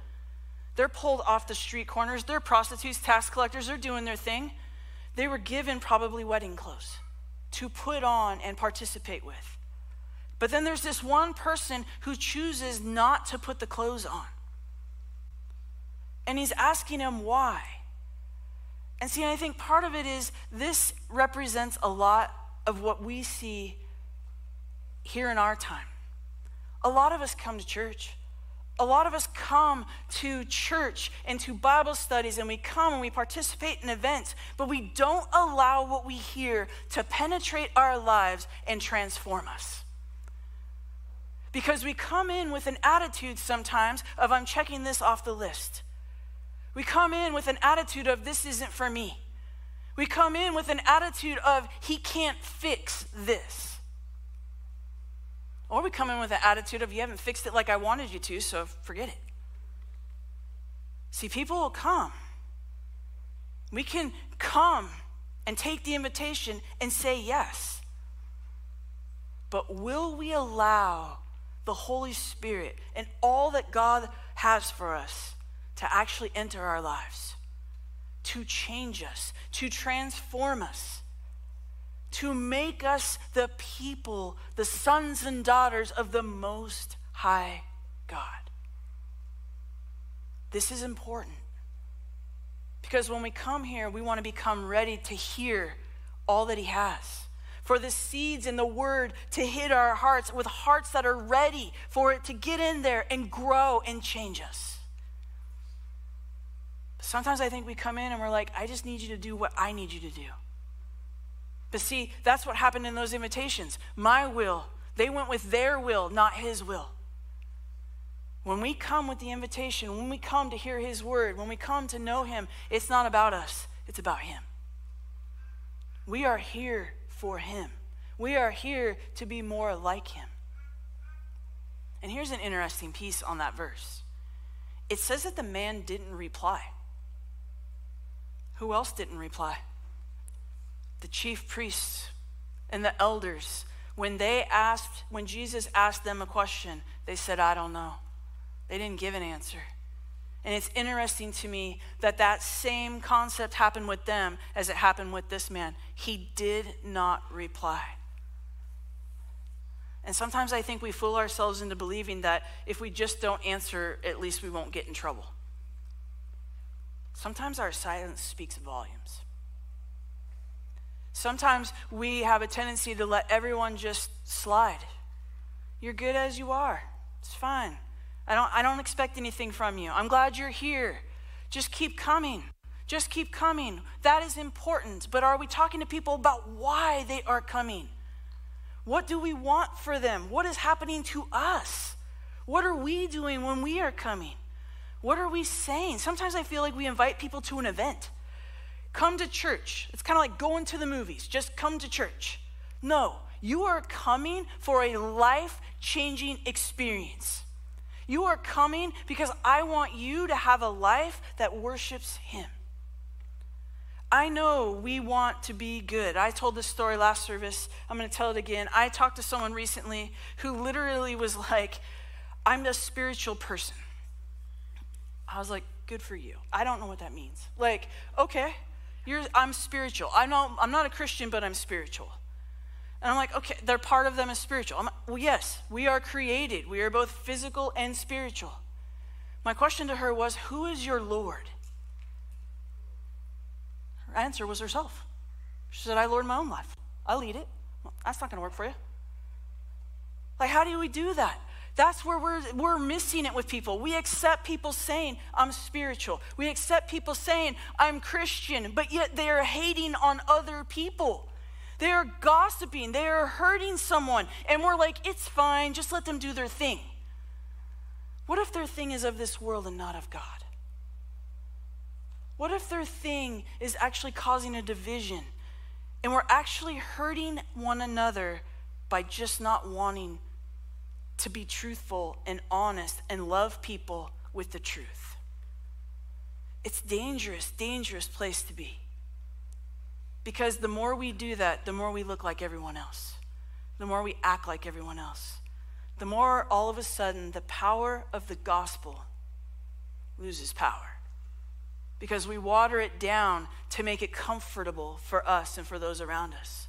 They're pulled off the street corners. They're prostitutes, tax collectors. They're doing their thing. They were given probably wedding clothes to put on and participate with. But then there's this one person who chooses not to put the clothes on. And he's asking him why. And see, I think part of it is this represents a lot of what we see here in our time. A lot of us come to church. A lot of us come to church and to Bible studies, and we come and we participate in events, but we don't allow what we hear to penetrate our lives and transform us. Because we come in with an attitude sometimes of, I'm checking this off the list. We come in with an attitude of, this isn't for me. We come in with an attitude of, he can't fix this. Or we come in with an attitude of, you haven't fixed it like I wanted you to, so forget it. See, people will come. We can come and take the invitation and say yes. But will we allow the Holy Spirit and all that God has for us to actually enter our lives? To change us, to transform us, to make us the people, the sons and daughters of the Most High God. This is important because when we come here, we want to become ready to hear all that He has. For the seeds and the word to hit our hearts with hearts that are ready for it to get in there and grow and change us. Sometimes I think we come in and we're like, I just need you to do what I need you to do. But see, that's what happened in those invitations. My will, they went with their will, not his will. When we come with the invitation, when we come to hear his word, when we come to know him, it's not about us, it's about him. We are here for him. We are here to be more like him. And here's an interesting piece on that verse it says that the man didn't reply. Who else didn't reply? The chief priests and the elders. When they asked, when Jesus asked them a question, they said, I don't know. They didn't give an answer. And it's interesting to me that that same concept happened with them as it happened with this man. He did not reply. And sometimes I think we fool ourselves into believing that if we just don't answer, at least we won't get in trouble. Sometimes our silence speaks volumes. Sometimes we have a tendency to let everyone just slide. You're good as you are. It's fine. I don't, I don't expect anything from you. I'm glad you're here. Just keep coming. Just keep coming. That is important. But are we talking to people about why they are coming? What do we want for them? What is happening to us? What are we doing when we are coming? What are we saying? Sometimes I feel like we invite people to an event. Come to church. It's kind of like going to the movies. Just come to church. No, you are coming for a life changing experience. You are coming because I want you to have a life that worships Him. I know we want to be good. I told this story last service. I'm going to tell it again. I talked to someone recently who literally was like, I'm a spiritual person. I was like, good for you. I don't know what that means. Like, okay, you're, I'm spiritual. I know I'm not a Christian, but I'm spiritual. And I'm like, okay, they're part of them is spiritual. I'm, well, yes, we are created. We are both physical and spiritual. My question to her was, who is your Lord? Her answer was herself. She said, I lord my own life. I lead it. Well, that's not going to work for you. Like, how do we do that? That's where we're, we're missing it with people. We accept people saying, I'm spiritual. We accept people saying, I'm Christian, but yet they are hating on other people. They are gossiping. They are hurting someone. And we're like, it's fine. Just let them do their thing. What if their thing is of this world and not of God? What if their thing is actually causing a division and we're actually hurting one another by just not wanting to be truthful and honest and love people with the truth? It's dangerous, dangerous place to be. Because the more we do that, the more we look like everyone else, the more we act like everyone else, the more all of a sudden the power of the gospel loses power because we water it down to make it comfortable for us and for those around us.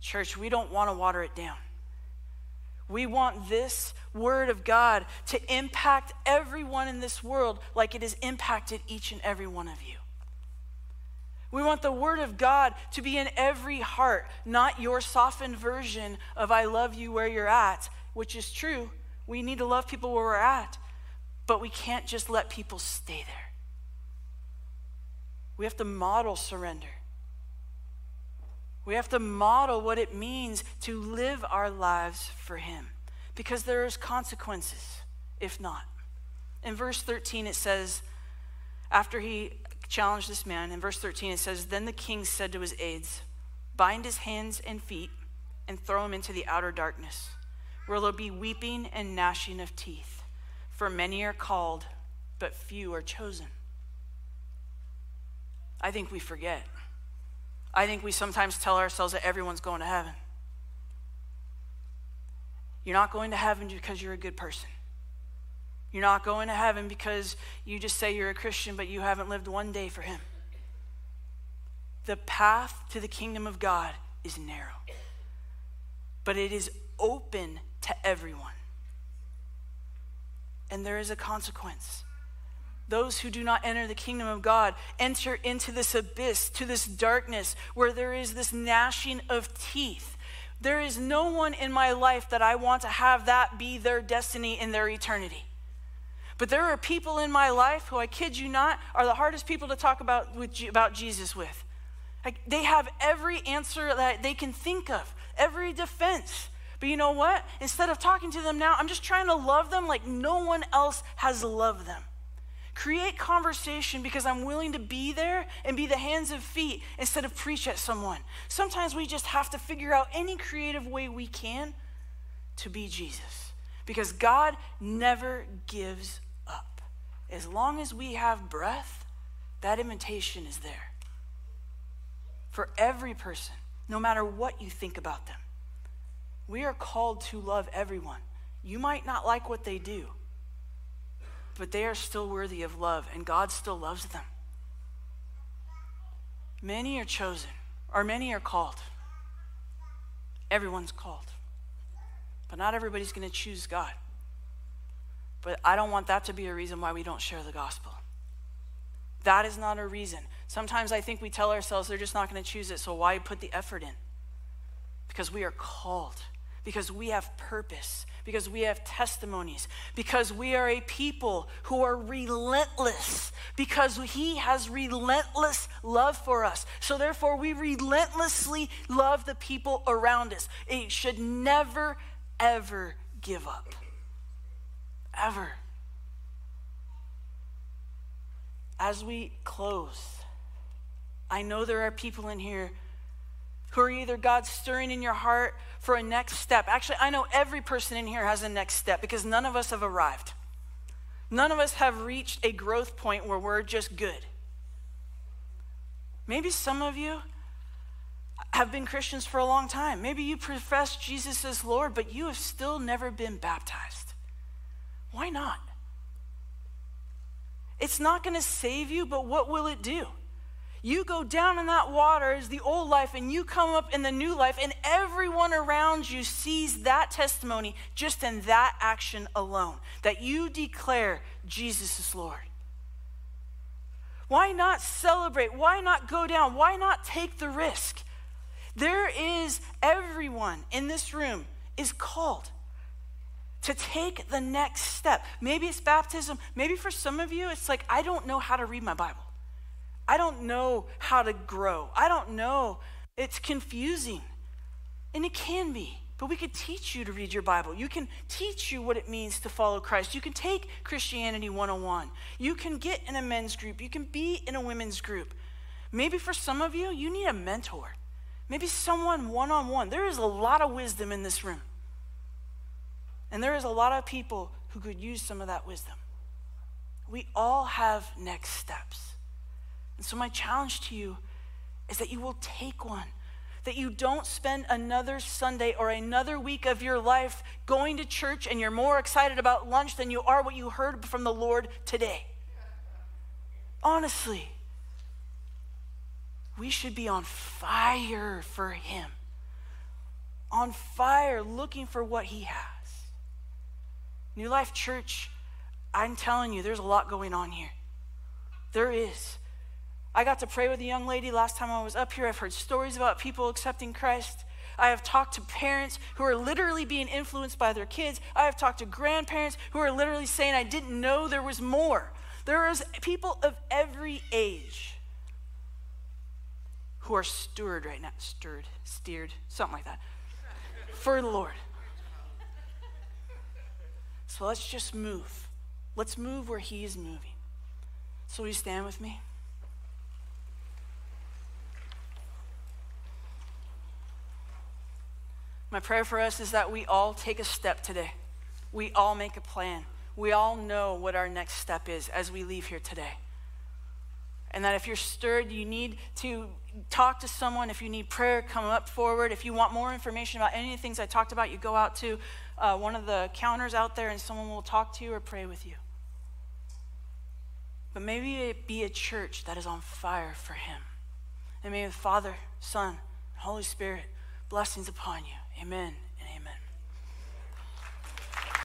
Church, we don't want to water it down. We want this word of God to impact everyone in this world like it has impacted each and every one of you. We want the word of God to be in every heart, not your softened version of I love you where you're at, which is true. We need to love people where we're at, but we can't just let people stay there. We have to model surrender. We have to model what it means to live our lives for Him because there is consequences if not. In verse 13, it says, after he challenged this man, in verse 13, it says, Then the king said to his aides, Bind his hands and feet and throw him into the outer darkness, where there'll be weeping and gnashing of teeth. For many are called, but few are chosen. I think we forget. I think we sometimes tell ourselves that everyone's going to heaven. You're not going to heaven because you're a good person. You're not going to heaven because you just say you're a Christian, but you haven't lived one day for Him. The path to the kingdom of God is narrow, but it is open to everyone. And there is a consequence those who do not enter the kingdom of God enter into this abyss, to this darkness where there is this gnashing of teeth. There is no one in my life that I want to have that be their destiny in their eternity. But there are people in my life who, I kid you not, are the hardest people to talk about, with, about Jesus with. Like, they have every answer that they can think of, every defense. But you know what? Instead of talking to them now, I'm just trying to love them like no one else has loved them. Create conversation because I'm willing to be there and be the hands and feet instead of preach at someone. Sometimes we just have to figure out any creative way we can to be Jesus because God never gives up. As long as we have breath, that invitation is there for every person, no matter what you think about them. We are called to love everyone. You might not like what they do but they are still worthy of love, and God still loves them. Many are chosen, or many are called. Everyone's called. But not everybody's going to choose God. But I don't want that to be a reason why we don't share the gospel. That is not a reason. Sometimes I think we tell ourselves they're just not going to choose it, so why put the effort in? Because we are called because we have purpose, because we have testimonies, because we are a people who are relentless, because He has relentless love for us. So, therefore, we relentlessly love the people around us. It should never, ever give up. ever. As we close, I know there are people in here who are either God stirring in your heart for a next step. Actually, I know every person in here has a next step because none of us have arrived. None of us have reached a growth point where we're just good. Maybe some of you have been Christians for a long time. Maybe you profess Jesus as Lord, but you have still never been baptized. Why not? It's not going to save you, but what will it do? You go down in that water as the old life, and you come up in the new life, and everyone around you sees that testimony just in that action alone that you declare Jesus is Lord. Why not celebrate? Why not go down? Why not take the risk? There is everyone in this room is called to take the next step. Maybe it's baptism. Maybe for some of you, it's like, I don't know how to read my Bible. I don't know how to grow. I don't know. It's confusing. And it can be. But we could teach you to read your Bible. You can teach you what it means to follow Christ. You can take Christianity 101. You can get in a men's group. You can be in a women's group. Maybe for some of you, you need a mentor. Maybe someone one on one. There is a lot of wisdom in this room. And there is a lot of people who could use some of that wisdom. We all have next steps. And so, my challenge to you is that you will take one. That you don't spend another Sunday or another week of your life going to church and you're more excited about lunch than you are what you heard from the Lord today. Honestly, we should be on fire for Him, on fire looking for what He has. New Life Church, I'm telling you, there's a lot going on here. There is. I got to pray with a young lady last time I was up here. I've heard stories about people accepting Christ. I have talked to parents who are literally being influenced by their kids. I have talked to grandparents who are literally saying, I didn't know there was more. There is people of every age who are steward right now, stirred, steered, something like that, for the Lord. So let's just move. Let's move where He is moving. So will you stand with me? My prayer for us is that we all take a step today. We all make a plan. We all know what our next step is as we leave here today. And that if you're stirred, you need to talk to someone. If you need prayer, come up forward. If you want more information about any of the things I talked about, you go out to uh, one of the counters out there and someone will talk to you or pray with you. But maybe it be a church that is on fire for Him. And may the Father, Son, Holy Spirit blessings upon you. Amen